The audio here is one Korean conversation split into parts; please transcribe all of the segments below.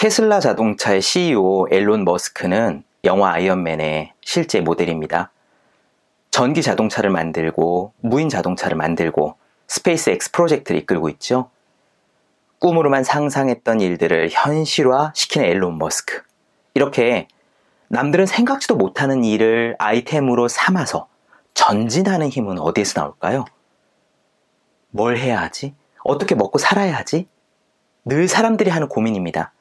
테슬라 자동차의 CEO 엘론 머스크는 영화 아이언맨의 실제 모델입니다. 전기 자동차를 만들고 무인 자동차를 만들고 스페이스 X 프로젝트를 이끌고 있죠. 꿈으로만 상상했던 일들을 현실화 시키는 엘론 머스크. 이렇게 남들은 생각지도 못하는 일을 아이템으로 삼아서 전진하는 힘은 어디에서 나올까요? 뭘 해야 하지? 어떻게 먹고 살아야 하지? 늘 사람들이 하는 고민입니다.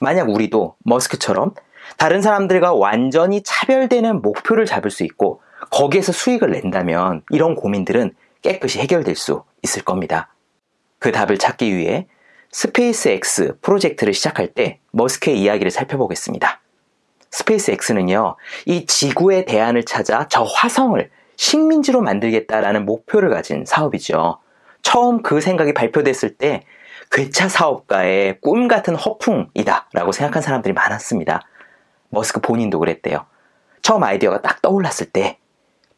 만약 우리도 머스크처럼 다른 사람들과 완전히 차별되는 목표를 잡을 수 있고 거기에서 수익을 낸다면 이런 고민들은 깨끗이 해결될 수 있을 겁니다. 그 답을 찾기 위해 스페이스 X 프로젝트를 시작할 때 머스크의 이야기를 살펴보겠습니다. 스페이스 X는요, 이 지구의 대안을 찾아 저 화성을 식민지로 만들겠다라는 목표를 가진 사업이죠. 처음 그 생각이 발표됐을 때 괴차 사업가의 꿈 같은 허풍이다 라고 생각한 사람들이 많았습니다. 머스크 본인도 그랬대요. 처음 아이디어가 딱 떠올랐을 때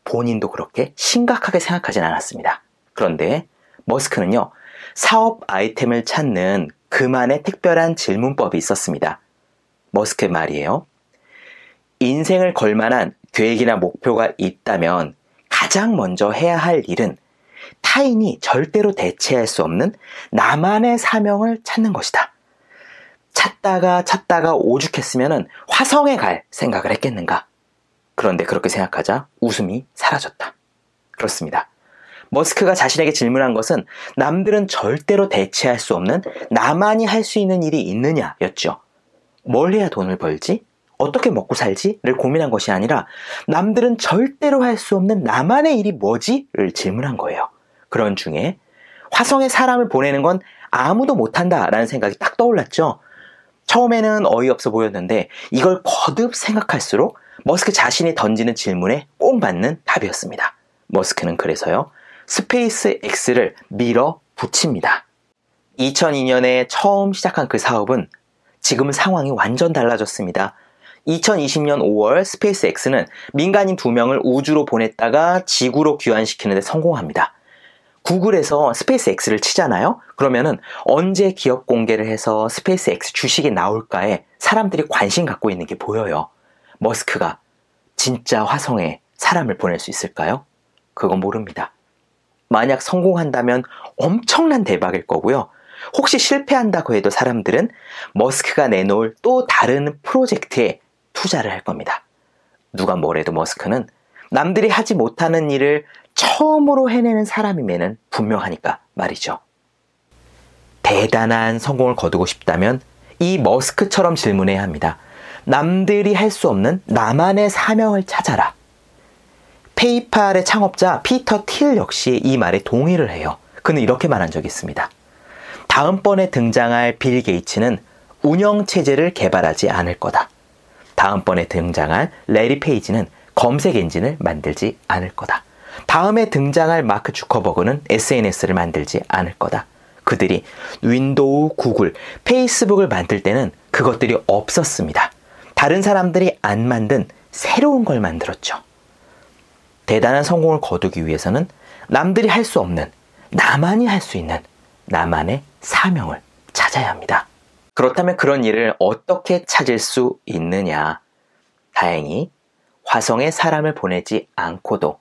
본인도 그렇게 심각하게 생각하진 않았습니다. 그런데 머스크는요, 사업 아이템을 찾는 그만의 특별한 질문법이 있었습니다. 머스크 말이에요. 인생을 걸만한 계획이나 목표가 있다면 가장 먼저 해야 할 일은 타인이 절대로 대체할 수 없는 나만의 사명을 찾는 것이다. 찾다가 찾다가 오죽했으면 화성에 갈 생각을 했겠는가. 그런데 그렇게 생각하자 웃음이 사라졌다. 그렇습니다. 머스크가 자신에게 질문한 것은 남들은 절대로 대체할 수 없는 나만이 할 수 있는 일이 있느냐 였죠. 뭘 해야 돈을 벌지? 어떻게 먹고 살지?를 고민한 것이 아니라 남들은 절대로 할 수 없는 나만의 일이 뭐지?를 질문한 거예요. 그런 중에 화성에 사람을 보내는 건 아무도 못한다라는 생각이 딱 떠올랐죠. 처음에는 어이없어 보였는데 이걸 거듭 생각할수록 머스크 자신이 던지는 질문에 꼭 맞는 답이었습니다. 머스크는 그래서요, 스페이스 X를 밀어 붙입니다. 2002년에 처음 시작한 그 사업은 지금 상황이 완전 달라졌습니다. 2020년 5월 스페이스 X는 민간인 두 명을 우주로 보냈다가 지구로 귀환시키는데 성공합니다. 구글에서 스페이스 X를 치잖아요? 그러면은 언제 기업 공개를 해서 스페이스 X 주식이 나올까에 사람들이 관심 갖고 있는 게 보여요. 머스크가 진짜 화성에 사람을 보낼 수 있을까요? 그건 모릅니다. 만약 성공한다면 엄청난 대박일 거고요. 혹시 실패한다고 해도 사람들은 머스크가 내놓을 또 다른 프로젝트에 투자를 할 겁니다. 누가 뭐래도 머스크는 남들이 하지 못하는 일을 처음으로 해내는 사람임에는 분명하니까 말이죠. 대단한 성공을 거두고 싶다면 이 머스크처럼 질문해야 합니다. 남들이 할 수 없는 나만의 사명을 찾아라. 페이팔의 창업자 피터 틸 역시 이 말에 동의를 해요. 그는 이렇게 말한 적이 있습니다. 다음번에 등장할 빌 게이츠는 운영 체제를 개발하지 않을 거다. 다음번에 등장할 래리 페이지는 검색 엔진을 만들지 않을 거다. 다음에 등장할 마크 주커버그는 SNS를 만들지 않을 거다. 그들이 윈도우, 구글, 페이스북을 만들 때는 그것들이 없었습니다. 다른 사람들이 안 만든 새로운 걸 만들었죠. 대단한 성공을 거두기 위해서는 남들이 할 수 없는, 나만이 할 수 있는 나만의 사명을 찾아야 합니다. 그렇다면 그런 일을 어떻게 찾을 수 있느냐? 다행히 화성에 사람을 보내지 않고도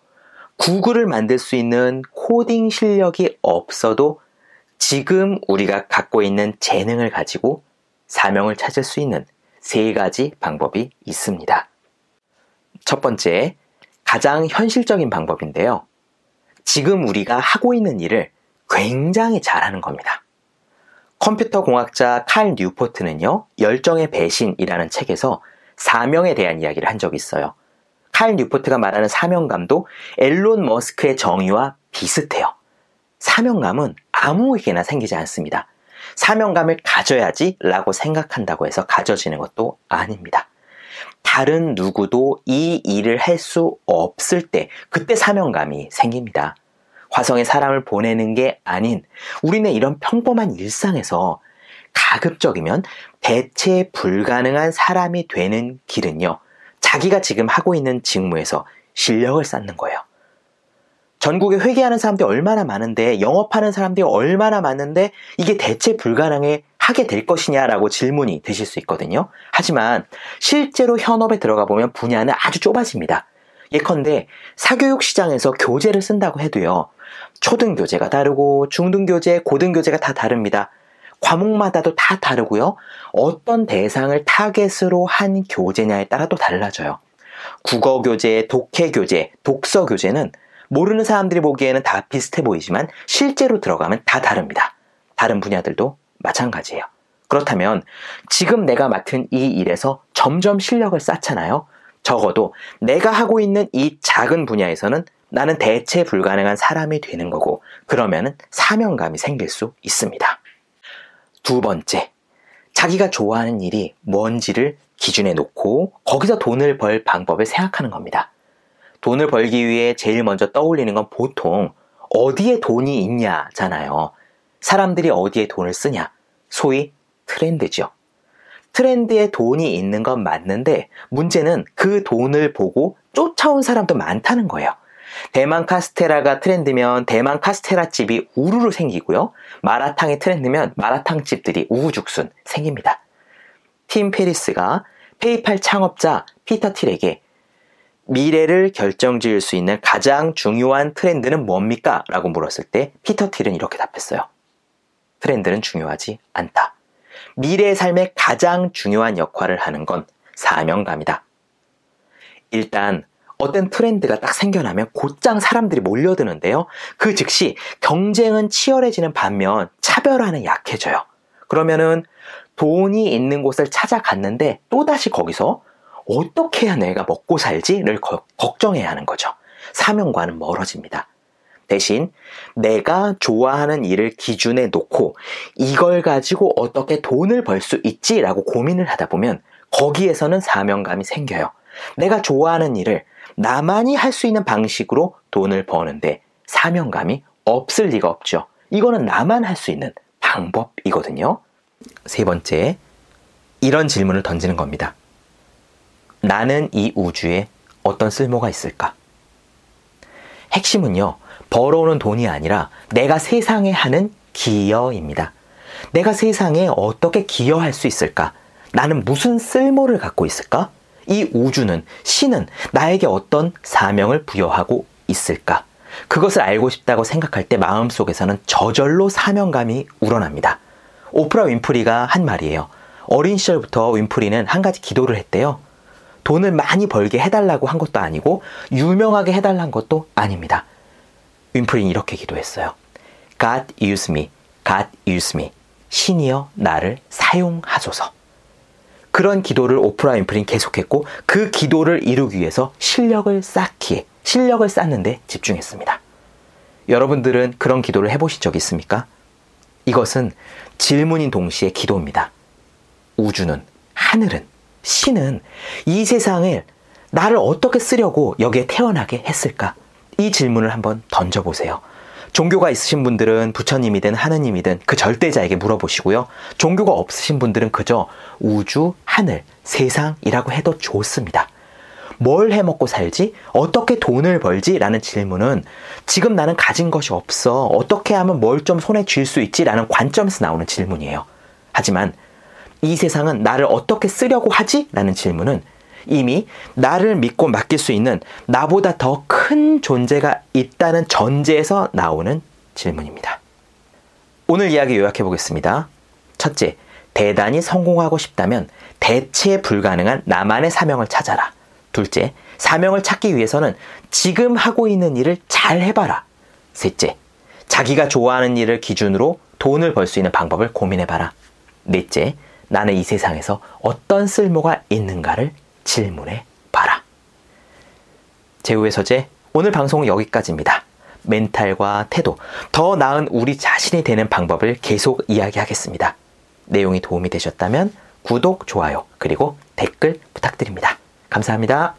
구글을 만들 수 있는 코딩 실력이 없어도 지금 우리가 갖고 있는 재능을 가지고 사명을 찾을 수 있는 세 가지 방법이 있습니다. 첫 번째, 가장 현실적인 방법인데요. 지금 우리가 하고 있는 일을 굉장히 잘하는 겁니다. 컴퓨터 공학자 칼 뉴포트는요, 열정의 배신이라는 책에서 사명에 대한 이야기를 한 적이 있어요. 칼 뉴포트가 말하는 사명감도 앨론 머스크의 정의와 비슷해요. 사명감은 아무에게나 생기지 않습니다. 사명감을 가져야지 라고 생각한다고 해서 가져지는 것도 아닙니다. 다른 누구도 이 일을 할 수 없을 때 그때 사명감이 생깁니다. 화성에 사람을 보내는 게 아닌 우리는 이런 평범한 일상에서 가급적이면 대체 불가능한 사람이 되는 길은요. 자기가 지금 하고 있는 직무에서 실력을 쌓는 거예요. 전국에 회계하는 사람들이 얼마나 많은데 영업하는 사람들이 얼마나 많은데 이게 대체 불가능해 하게 될 것이냐라고 질문이 드실 수 있거든요. 하지만 실제로 현업에 들어가 보면 분야는 아주 좁아집니다. 예컨대 사교육 시장에서 교재를 쓴다고 해도요. 초등 교재가 다르고 중등 교재, 고등 교재가 다 다릅니다. 과목마다도 다 다르고요. 어떤 대상을 타겟으로 한 교재냐에 따라 또 달라져요. 국어 교재, 독해 교재, 독서 교재는 모르는 사람들이 보기에는 다 비슷해 보이지만 실제로 들어가면 다 다릅니다. 다른 분야들도 마찬가지예요. 그렇다면 지금 내가 맡은 이 일에서 점점 실력을 쌓잖아요. 적어도 내가 하고 있는 이 작은 분야에서는 나는 대체 불가능한 사람이 되는 거고 그러면은 사명감이 생길 수 있습니다. 두 번째, 자기가 좋아하는 일이 뭔지를 기준에 놓고 거기서 돈을 벌 방법을 생각하는 겁니다. 돈을 벌기 위해 제일 먼저 떠올리는 건 보통 어디에 돈이 있냐잖아요. 사람들이 어디에 돈을 쓰냐. 소위 트렌드죠. 트렌드에 돈이 있는 건 맞는데 문제는 그 돈을 보고 쫓아온 사람도 많다는 거예요. 대만 카스테라가 트렌드면 대만 카스테라 집이 우르르 생기고요. 마라탕이 트렌드면 마라탕 집들이 우후죽순 생깁니다. 팀 페리스가 페이팔 창업자 피터 틸에게 미래를 결정 지을 수 있는 가장 중요한 트렌드는 뭡니까? 라고 물었을 때 피터 틸은 이렇게 답했어요. 트렌드는 중요하지 않다. 미래의 삶에 가장 중요한 역할을 하는 건 사명감이다. 일단 어떤 트렌드가 딱 생겨나면 곧장 사람들이 몰려드는데요. 그 즉시 경쟁은 치열해지는 반면 차별화는 약해져요. 그러면은 돈이 있는 곳을 찾아갔는데 또다시 거기서 어떻게 해야 내가 먹고 살지를 거, 걱정해야 하는 거죠. 사명과는 멀어집니다. 대신 내가 좋아하는 일을 기준에 놓고 이걸 가지고 어떻게 돈을 벌 수 있지라고 고민을 하다 보면 거기에서는 사명감이 생겨요. 내가 좋아하는 일을 나만이 할 수 있는 방식으로 돈을 버는데 사명감이 없을 리가 없죠. 이거는 나만 할 수 있는 방법이거든요. 세 번째, 이런 질문을 던지는 겁니다. 나는 이 우주에 어떤 쓸모가 있을까? 핵심은요, 벌어오는 돈이 아니라 내가 세상에 하는 기여입니다. 내가 세상에 어떻게 기여할 수 있을까? 나는 무슨 쓸모를 갖고 있을까? 이 우주는, 신은 나에게 어떤 사명을 부여하고 있을까? 그것을 알고 싶다고 생각할 때 마음속에서는 저절로 사명감이 우러납니다. 오프라 윈프리가 한 말이에요. 어린 시절부터 윈프리는 한 가지 기도를 했대요. 돈을 많이 벌게 해달라고 한 것도 아니고 유명하게 해달란 것도 아닙니다. 윈프리는 이렇게 기도했어요. God use me, God use me. 신이여 나를 사용하소서. 그런 기도를 오프라 윈프리는 계속했고 그 기도를 이루기 위해서 실력을 쌓기에 실력을 쌓는데 집중했습니다. 여러분들은 그런 기도를 해보신 적 있습니까? 이것은 질문인 동시에 기도입니다. 우주는, 하늘은, 신은 이 세상을 나를 어떻게 쓰려고 여기에 태어나게 했을까? 이 질문을 한번 던져보세요. 종교가 있으신 분들은 부처님이든 하느님이든 그 절대자에게 물어보시고요. 종교가 없으신 분들은 그저 우주, 하늘, 세상이라고 해도 좋습니다. 뭘 해먹고 살지? 어떻게 돈을 벌지? 라는 질문은 지금 나는 가진 것이 없어. 어떻게 하면 뭘 좀 손에 쥘 수 있지? 라는 관점에서 나오는 질문이에요. 하지만 이 세상은 나를 어떻게 쓰려고 하지? 라는 질문은 이미 나를 믿고 맡길 수 있는 나보다 더 큰 존재가 있다는 전제에서 나오는 질문입니다. 오늘 이야기 요약해 보겠습니다. 첫째, 대단히 성공하고 싶다면 대체 불가능한 나만의 사명을 찾아라. 둘째, 사명을 찾기 위해서는 지금 하고 있는 일을 잘 해봐라. 셋째, 자기가 좋아하는 일을 기준으로 돈을 벌 수 있는 방법을 고민해봐라. 넷째, 나는 이 세상에서 어떤 쓸모가 있는가를 질문해. 제우의 서재, 오늘 방송은 여기까지입니다. 멘탈과 태도, 더 나은 우리 자신이 되는 방법을 계속 이야기하겠습니다. 내용이 도움이 되셨다면 구독, 좋아요, 그리고 댓글 부탁드립니다. 감사합니다.